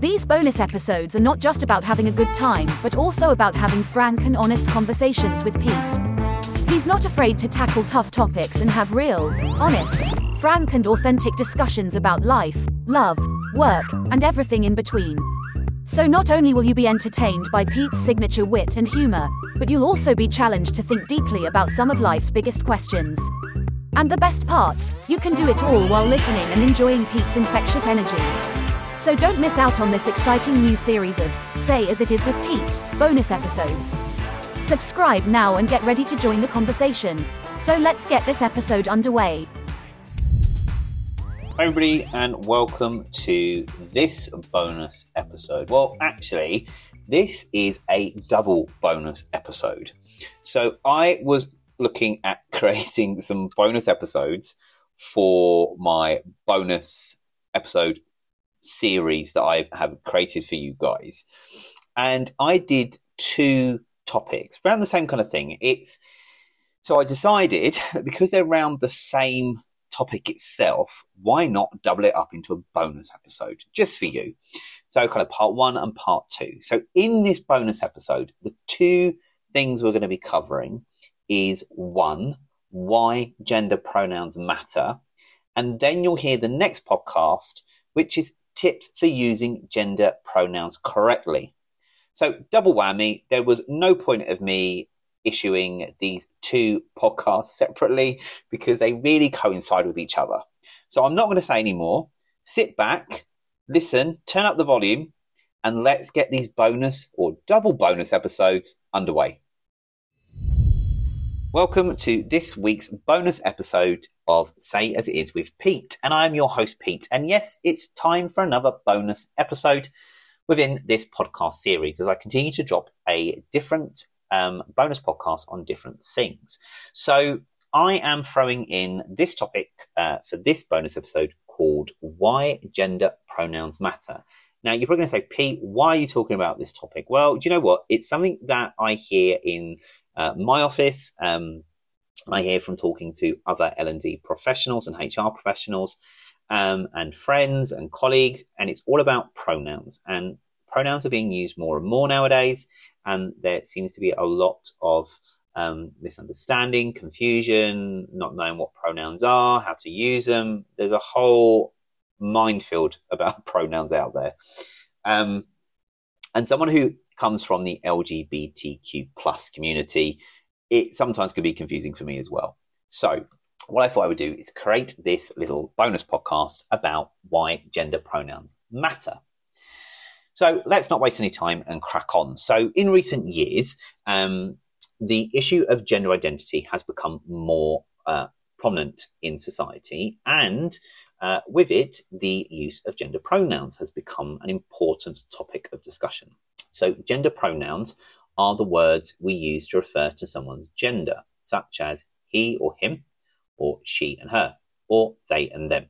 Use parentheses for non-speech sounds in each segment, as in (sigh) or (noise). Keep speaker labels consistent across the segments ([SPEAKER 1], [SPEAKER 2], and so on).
[SPEAKER 1] These bonus episodes are not just about having a good time, but also about having frank and honest conversations with Pete. He's not afraid to tackle tough topics and have real, honest, frank, and authentic discussions about life, love, work, and everything in between. So, not only will you be entertained by Pete's signature wit and humor, but you'll also be challenged to think deeply about some of life's biggest questions. And the best part, you can do it all while listening and enjoying Pete's infectious energy. So don't miss out on this exciting new series of Say As It Is with Pete bonus episodes. Subscribe now and get ready to join the conversation. So let's get this episode underway.
[SPEAKER 2] Hi, everybody, and welcome to this bonus episode. Well, actually, this is a double bonus episode. So, I was looking at (laughs) creating some bonus episodes for my bonus episode series that I have created for you guys. And I did two topics around the same kind of thing. It's so I decided (laughs) that because they're around the same topic itself, why not double it up into a bonus episode just for you? So, kind of part one and part two. So, in this bonus episode, the two things we're going to be covering is one, why gender pronouns matter. And then you'll hear the next podcast, which is tips for using gender pronouns correctly. So, double whammy, there was no point of me issuing these two podcasts separately because they really coincide with each other. So, I'm not going to say any more. Sit back, listen, turn up the volume, and let's get these bonus or double bonus episodes underway. Welcome to this week's bonus episode of Say As It Is with Pete. And I'm your host, Pete. And yes, it's time for another bonus episode within this podcast series as I continue to drop a different um, bonus podcast on different things. So I am throwing in this topic uh, for this bonus episode called Why Gender Pronouns Matter. Now, you're probably going to say, Pete, why are you talking about this topic? Well, do you know what? It's something that I hear in uh, my office. Um, I hear from talking to other L&D professionals and HR professionals um, and friends and colleagues, and it's all about pronouns. And pronouns are being used more and more nowadays, and there seems to be a lot of um, misunderstanding, confusion, not knowing what pronouns are, how to use them. There's a whole minefield (laughs) about pronouns out there. Um, and someone who comes from the LGBTQ plus community, it sometimes can be confusing for me as well. So what I thought I would do is create this little bonus podcast about why gender pronouns matter. So let's not waste any time and crack on. So in recent years, um, the issue of gender identity has become more uh, prominent in society, and uh, with it, the use of gender pronouns has become an important topic of discussion. So, gender pronouns are the words we use to refer to someone's gender, such as he or him, or she and her, or they and them.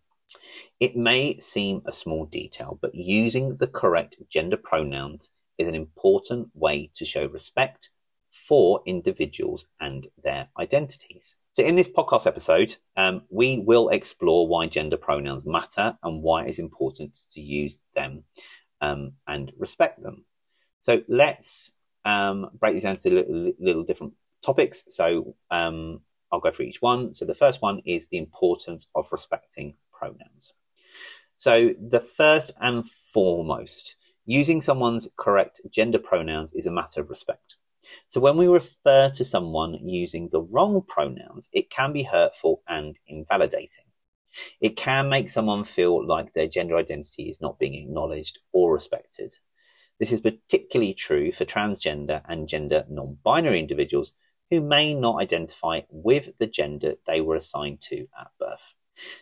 [SPEAKER 2] It may seem a small detail, but using the correct gender pronouns is an important way to show respect for individuals and their identities. So, in this podcast episode, um, we will explore why gender pronouns matter and why it's important to use them um, and respect them. So let's um, break these down into little, little different topics. So um, I'll go through each one. So the first one is the importance of respecting pronouns. So the first and foremost, using someone's correct gender pronouns is a matter of respect. So when we refer to someone using the wrong pronouns, it can be hurtful and invalidating. It can make someone feel like their gender identity is not being acknowledged or respected. This is particularly true for transgender and gender non binary individuals who may not identify with the gender they were assigned to at birth.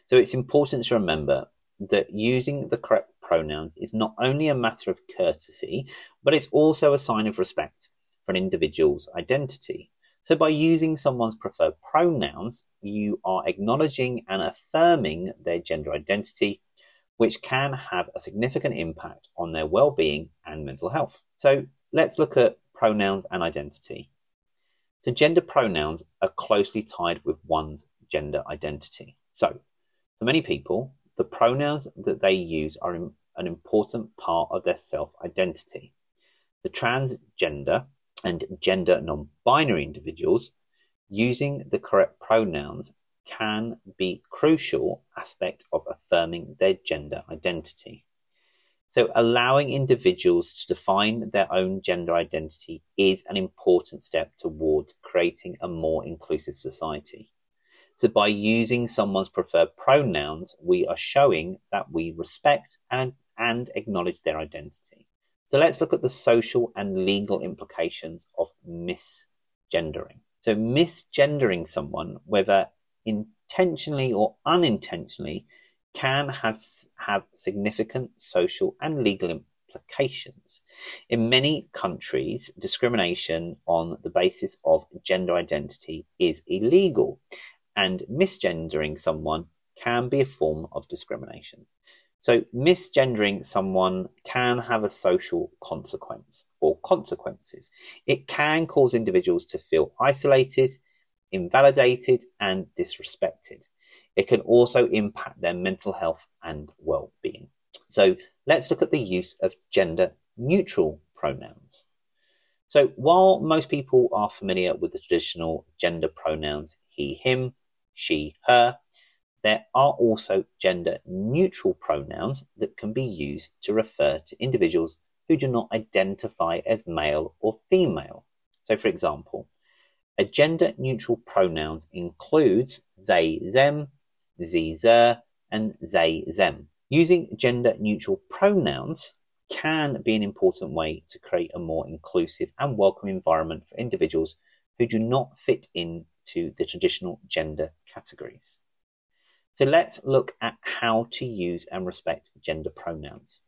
[SPEAKER 2] So it's important to remember that using the correct pronouns is not only a matter of courtesy, but it's also a sign of respect for an individual's identity. So by using someone's preferred pronouns, you are acknowledging and affirming their gender identity which can have a significant impact on their well-being and mental health. So let's look at pronouns and identity. So gender pronouns are closely tied with one's gender identity. So for many people, the pronouns that they use are, an important part of their self identity. The transgender and gender non binary individuals using the correct pronouns can be a crucial aspect of affirming their gender identity. So allowing individuals to define their own gender identity is an important step towards creating a more inclusive society. So by using someone's preferred pronouns, we are showing that we respect and, and acknowledge their identity. So let's look at the social and legal implications of misgendering. So misgendering someone, whether intentionally or unintentionally, can has, have significant social and legal implications. In many countries, discrimination on the basis of gender identity is illegal, and misgendering someone can be a form of discrimination. So, misgendering someone can have a social consequence or consequences. It can cause individuals to feel isolated, invalidated, and disrespected. It can also impact their mental health and well being. So let's look at the use of gender neutral pronouns. So while most people are familiar with the traditional gender pronouns he, him, she, her, there are also gender neutral pronouns that can be used to refer to individuals who do not identify as male or female. So, for example, a gender neutral pronouns includes they, them, ze, and they, them. Using gender neutral pronouns can be an important way to create a more inclusive and welcome environment for individuals who do not fit into the traditional gender categories. So let's look at how to use and respect gender pronouns.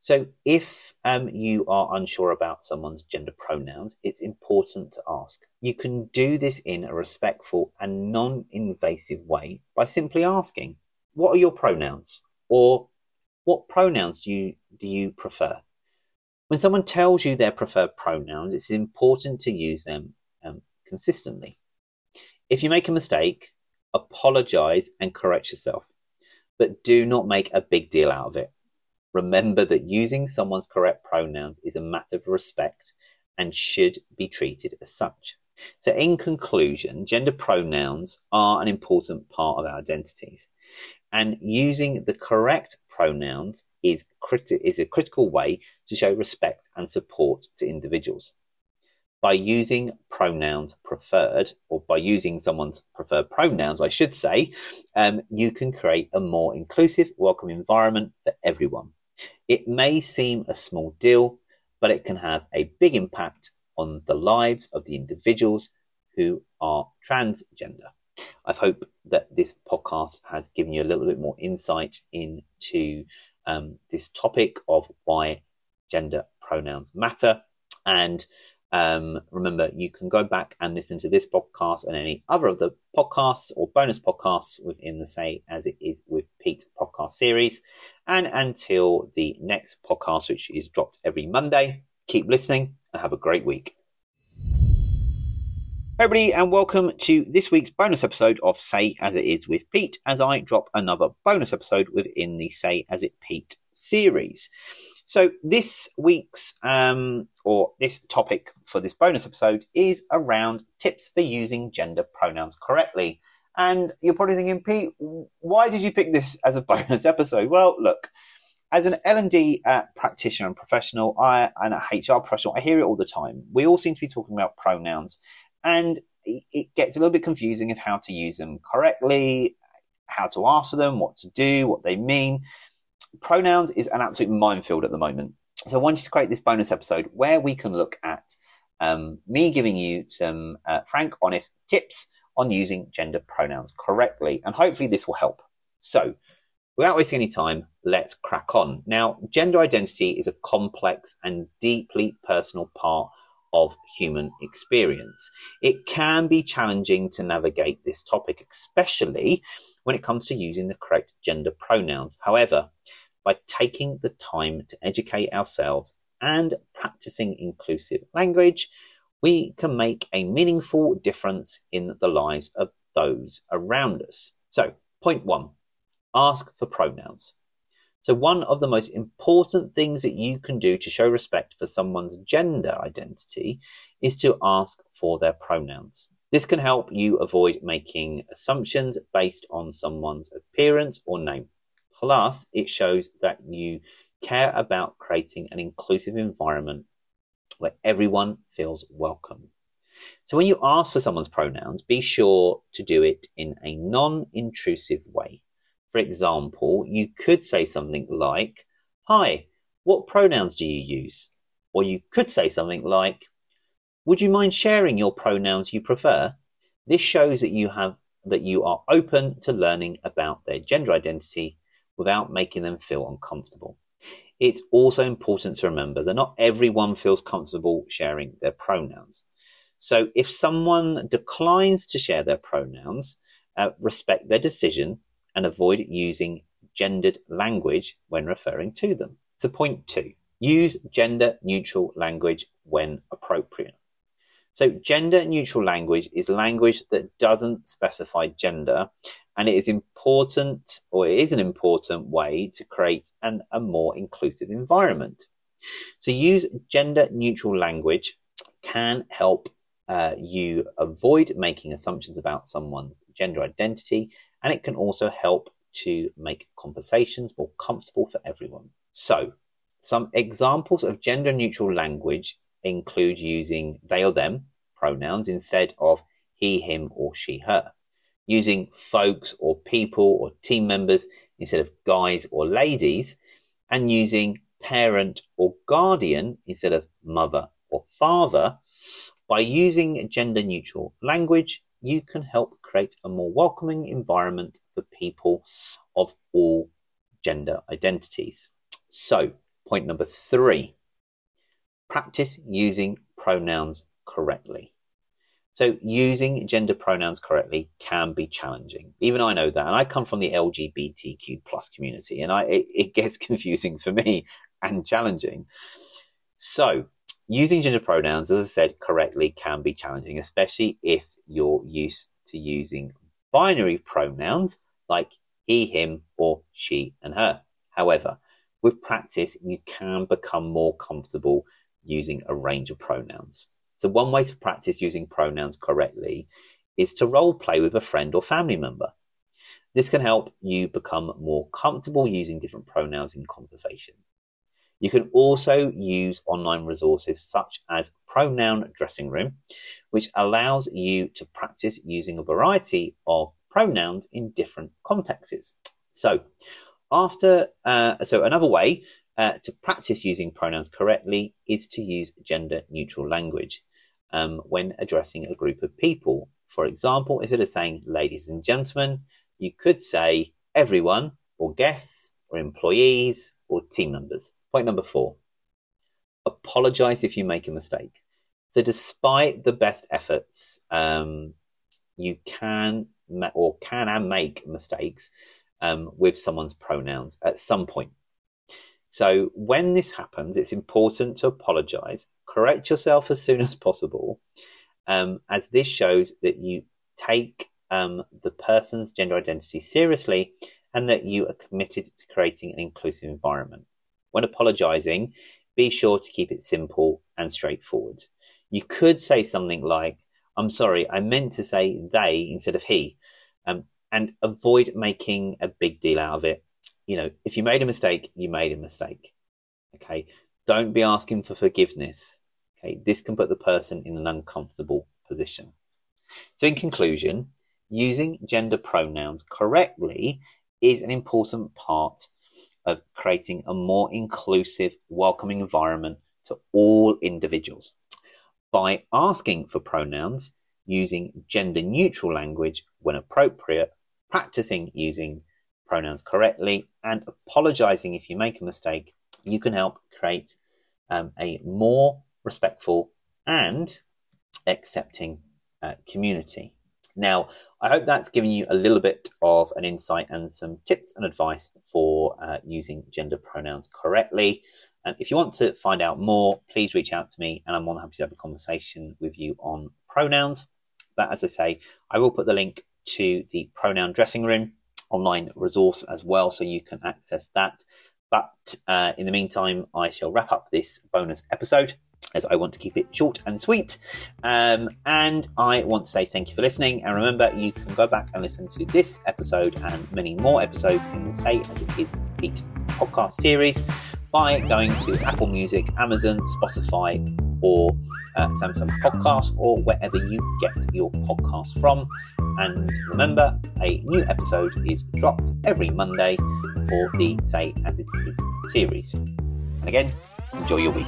[SPEAKER 2] So if um, you are unsure about someone's gender pronouns, it's important to ask. You can do this in a respectful and non-invasive way by simply asking, what are your pronouns? Or what pronouns do you, do you prefer? When someone tells you their preferred pronouns, it's important to use them um, consistently. If you make a mistake, apologize and correct yourself, but do not make a big deal out of it. Remember that using someone's correct pronouns is a matter of respect and should be treated as such. So, in conclusion, gender pronouns are an important part of our identities, and using the correct pronouns is, criti- is a critical way to show respect and support to individuals. By using pronouns preferred, or by using someone's preferred pronouns, I should say, um, you can create a more inclusive, welcome environment for everyone. It may seem a small deal, but it can have a big impact on the lives of the individuals who are transgender. I hope that this podcast has given you a little bit more insight into um, this topic of why gender pronouns matter and um, remember, you can go back and listen to this podcast and any other of the podcasts or bonus podcasts within the Say As It Is with Pete podcast series. And until the next podcast, which is dropped every Monday, keep listening and have a great week. everybody, and welcome to this week's bonus episode of Say As It Is with Pete, as I drop another bonus episode within the Say As It Pete series. So this week's um, or this topic for this bonus episode is around tips for using gender pronouns correctly. And you're probably thinking, Pete, why did you pick this as a (laughs) bonus episode? Well, look, as an L&D uh, practitioner and professional, I, and a HR professional, I hear it all the time. We all seem to be talking about pronouns, and it gets a little bit confusing of how to use them correctly, how to answer them, what to do, what they mean pronouns is an absolute minefield at the moment. So I wanted to create this bonus episode where we can look at um, me giving you some uh, frank, honest tips on using gender pronouns correctly. And hopefully this will help. So without wasting any time, let's crack on. Now, gender identity is a complex and deeply personal part of human experience. It can be challenging to navigate this topic, especially when it comes to using the correct gender pronouns. However, by taking the time to educate ourselves and practicing inclusive language, we can make a meaningful difference in the lives of those around us. So, point one ask for pronouns. So, one of the most important things that you can do to show respect for someone's gender identity is to ask for their pronouns. This can help you avoid making assumptions based on someone's appearance or name. Plus, it shows that you care about creating an inclusive environment where everyone feels welcome. So when you ask for someone's pronouns, be sure to do it in a non-intrusive way. For example, you could say something like, Hi, what pronouns do you use? Or you could say something like, Would you mind sharing your pronouns you prefer? This shows that you have that you are open to learning about their gender identity without making them feel uncomfortable. It's also important to remember that not everyone feels comfortable sharing their pronouns. So if someone declines to share their pronouns, uh, respect their decision and avoid using gendered language when referring to them. So point two, use gender neutral language when appropriate. So gender neutral language is language that doesn't specify gender and it is important or it is an important way to create an, a more inclusive environment. So use gender neutral language can help uh, you avoid making assumptions about someone's gender identity, and it can also help to make conversations more comfortable for everyone. So, some examples of gender neutral language include using they or them pronouns instead of he, him, or she, her, using folks or people or team members instead of guys or ladies, and using parent or guardian instead of mother or father. By using gender neutral language, you can help create a more welcoming environment for people of all gender identities. So, point number three practice using pronouns correctly. So, using gender pronouns correctly can be challenging. Even I know that. And I come from the LGBTQ plus community, and I, it, it gets (laughs) confusing for me and challenging. So, using gender pronouns, as I said correctly, can be challenging, especially if you're used to using binary pronouns like he, him, or she and her. However, with practice, you can become more comfortable using a range of pronouns. So one way to practice using pronouns correctly is to role play with a friend or family member. This can help you become more comfortable using different pronouns in conversation. You can also use online resources such as Pronoun Dressing Room, which allows you to practice using a variety of pronouns in different contexts. So, after uh, so another way uh, to practice using pronouns correctly is to use gender neutral language um, when addressing a group of people. For example, instead of saying ladies and gentlemen, you could say everyone or guests or employees or team members. Point number four apologize if you make a mistake. So, despite the best efforts, um, you can or can and make mistakes um, with someone's pronouns at some point. So, when this happens, it's important to apologize, correct yourself as soon (laughs) as possible, um, as this shows that you take um, the person's gender identity seriously and that you are committed to creating an inclusive environment. When apologizing, be sure to keep it simple and straightforward. You could say something like, I'm sorry, I meant to say they instead of he, um, and avoid making a big deal out of it. You know, if you made a mistake, you made a mistake. Okay. Don't be asking for forgiveness. Okay. This can put the person in an uncomfortable position. So in conclusion, using gender pronouns correctly is an important part of creating a more inclusive, welcoming environment to all individuals. By asking for pronouns, using gender neutral language when appropriate, practicing using pronouns correctly, and apologizing if you make a mistake, you can help create um, a more respectful and accepting uh, community. Now, I hope that's given you a little bit of an insight and some tips and advice for uh, using gender pronouns correctly. And if you want to find out more, please reach out to me and I'm more than happy to have a conversation with you on pronouns. But as I say, I will put the link to the pronoun dressing room online resource as well, so you can access that. But uh, in the meantime, I shall wrap up this bonus episode as I want to keep it short and sweet. Um, and I want to say thank you for listening. And remember, you can go back and listen to this episode and many more episodes in the Say As It Is Pete podcast series by going to Apple Music, Amazon, Spotify, or uh, Samsung Podcast, or wherever you get your podcast from. And remember, a new episode is dropped every Monday for the Say As It Is series. And again, enjoy your week.